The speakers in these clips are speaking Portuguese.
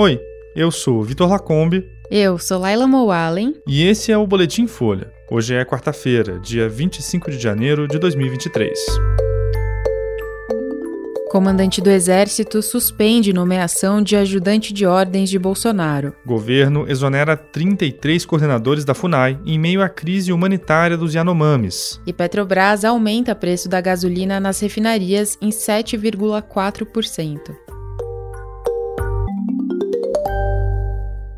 Oi, eu sou Vitor Lacombe. Eu sou Laila Moalen. E esse é o Boletim Folha. Hoje é quarta-feira, dia 25 de janeiro de 2023. Comandante do Exército suspende nomeação de ajudante de ordens de Bolsonaro. Governo exonera 33 coordenadores da FUNAI em meio à crise humanitária dos Yanomamis. E Petrobras aumenta preço da gasolina nas refinarias em 7,4%.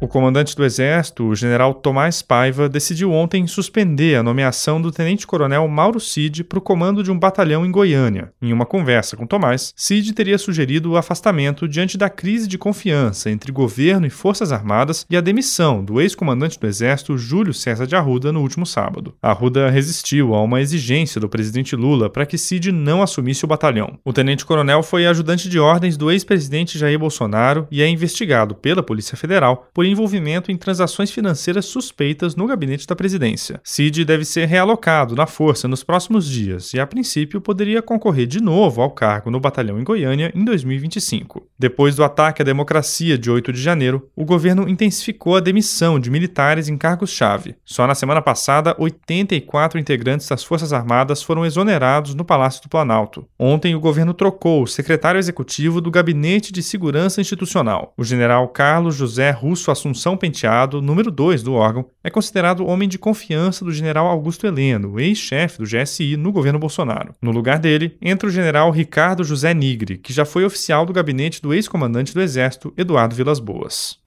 O comandante do Exército, o general Tomás Paiva, decidiu ontem suspender a nomeação do tenente-coronel Mauro Cid para o comando de um batalhão em Goiânia. Em uma conversa com Tomás, Cid teria sugerido o afastamento diante da crise de confiança entre governo e Forças Armadas e a demissão do ex-comandante do Exército, Júlio César de Arruda, no último sábado. Arruda resistiu a uma exigência do presidente Lula para que Cid não assumisse o batalhão. O tenente-coronel foi ajudante de ordens do ex-presidente Jair Bolsonaro e é investigado pela Polícia Federal por envolvimento em transações financeiras suspeitas no gabinete da presidência. Cid deve ser realocado na força nos próximos dias e, a princípio, poderia concorrer de novo ao cargo no batalhão em Goiânia em 2025. Depois do ataque à democracia de 8 de janeiro, o governo intensificou a demissão de militares em cargos-chave. Só na semana passada, 84 integrantes das Forças Armadas foram exonerados no Palácio do Planalto. Ontem, o governo trocou o secretário executivo do Gabinete de Segurança Institucional. O general Carlos José Russo Penteado, número 2 do órgão, é considerado homem de confiança do general Augusto Heleno, ex-chefe do GSI no governo Bolsonaro. No lugar dele, entra o general Ricardo José Nigre, que já foi oficial do gabinete do ex-comandante do Exército, Eduardo Vilas Boas.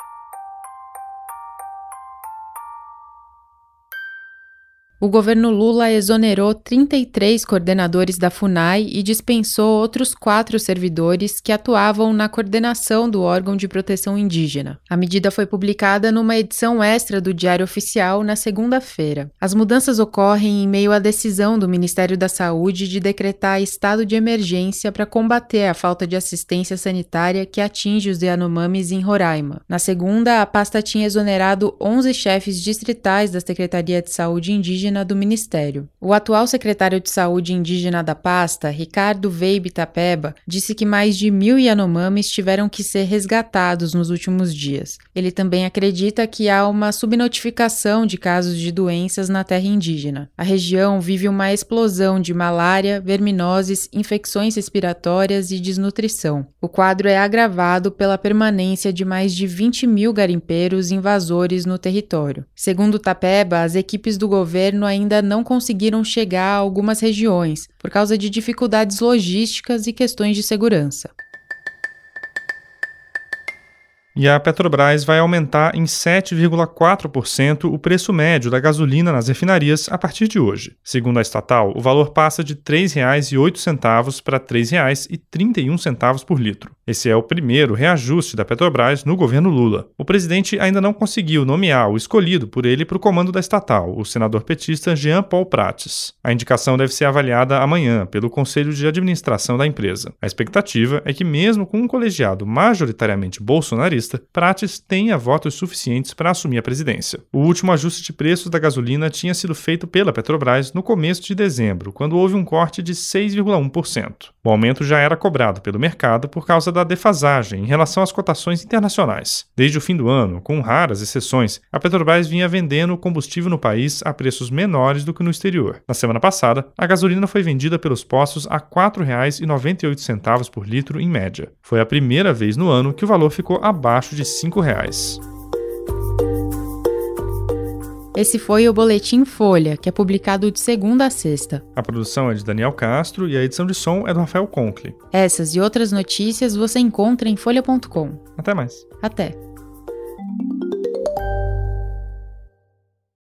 O governo Lula exonerou 33 coordenadores da FUNAI e dispensou outros quatro servidores que atuavam na coordenação do órgão de proteção indígena. A medida foi publicada numa edição extra do Diário Oficial na segunda-feira. As mudanças ocorrem em meio à decisão do Ministério da Saúde de decretar estado de emergência para combater a falta de assistência sanitária que atinge os Yanomamis em Roraima. Na segunda, a pasta tinha exonerado 11 chefes distritais da Secretaria de Saúde Indígena indígena do Ministério. O atual secretário de Saúde indígena da pasta, Ricardo Veibe Tapeba, disse que mais de mil Yanomamis tiveram que ser resgatados nos últimos dias. Ele também acredita que há uma subnotificação de casos de doenças na terra indígena. A região vive uma explosão de malária, verminoses, infecções respiratórias e desnutrição. O quadro é agravado pela permanência de mais de 20 mil garimpeiros invasores no território. Segundo Tapeba, as equipes do governo governo ainda não conseguiram chegar a algumas regiões por causa de dificuldades logísticas e questões de segurança. E a Petrobras vai aumentar em 7,4% o preço médio da gasolina nas refinarias a partir de hoje. Segundo a estatal, o valor passa de R$ 3,08 para R$ 3,31 por litro. Esse é o primeiro reajuste da Petrobras no governo Lula. O presidente ainda não conseguiu nomear o escolhido por ele para o comando da estatal, o senador petista Jean Paul Prates. A indicação deve ser avaliada amanhã pelo Conselho de Administração da empresa. A expectativa é que, mesmo com um colegiado majoritariamente bolsonarista, Prates tenha votos suficientes para assumir a presidência. O último ajuste de preços da gasolina tinha sido feito pela Petrobras no começo de dezembro, quando houve um corte de 6,1%. O aumento já era cobrado pelo mercado por causa da defasagem em relação às cotações internacionais. Desde o fim do ano, com raras exceções, a Petrobras vinha vendendo combustível no país a preços menores do que no exterior. Na semana passada, a gasolina foi vendida pelos postos a R$ 4,98 por litro em média. Foi a primeira vez no ano que o valor ficou abaixo de R$ reais. Esse foi o Boletim Folha, que é publicado de segunda a sexta. A produção é de Daniel Castro e a edição de som é do Rafael Conkle. Essas e outras notícias você encontra em folha.com. Até mais. Até.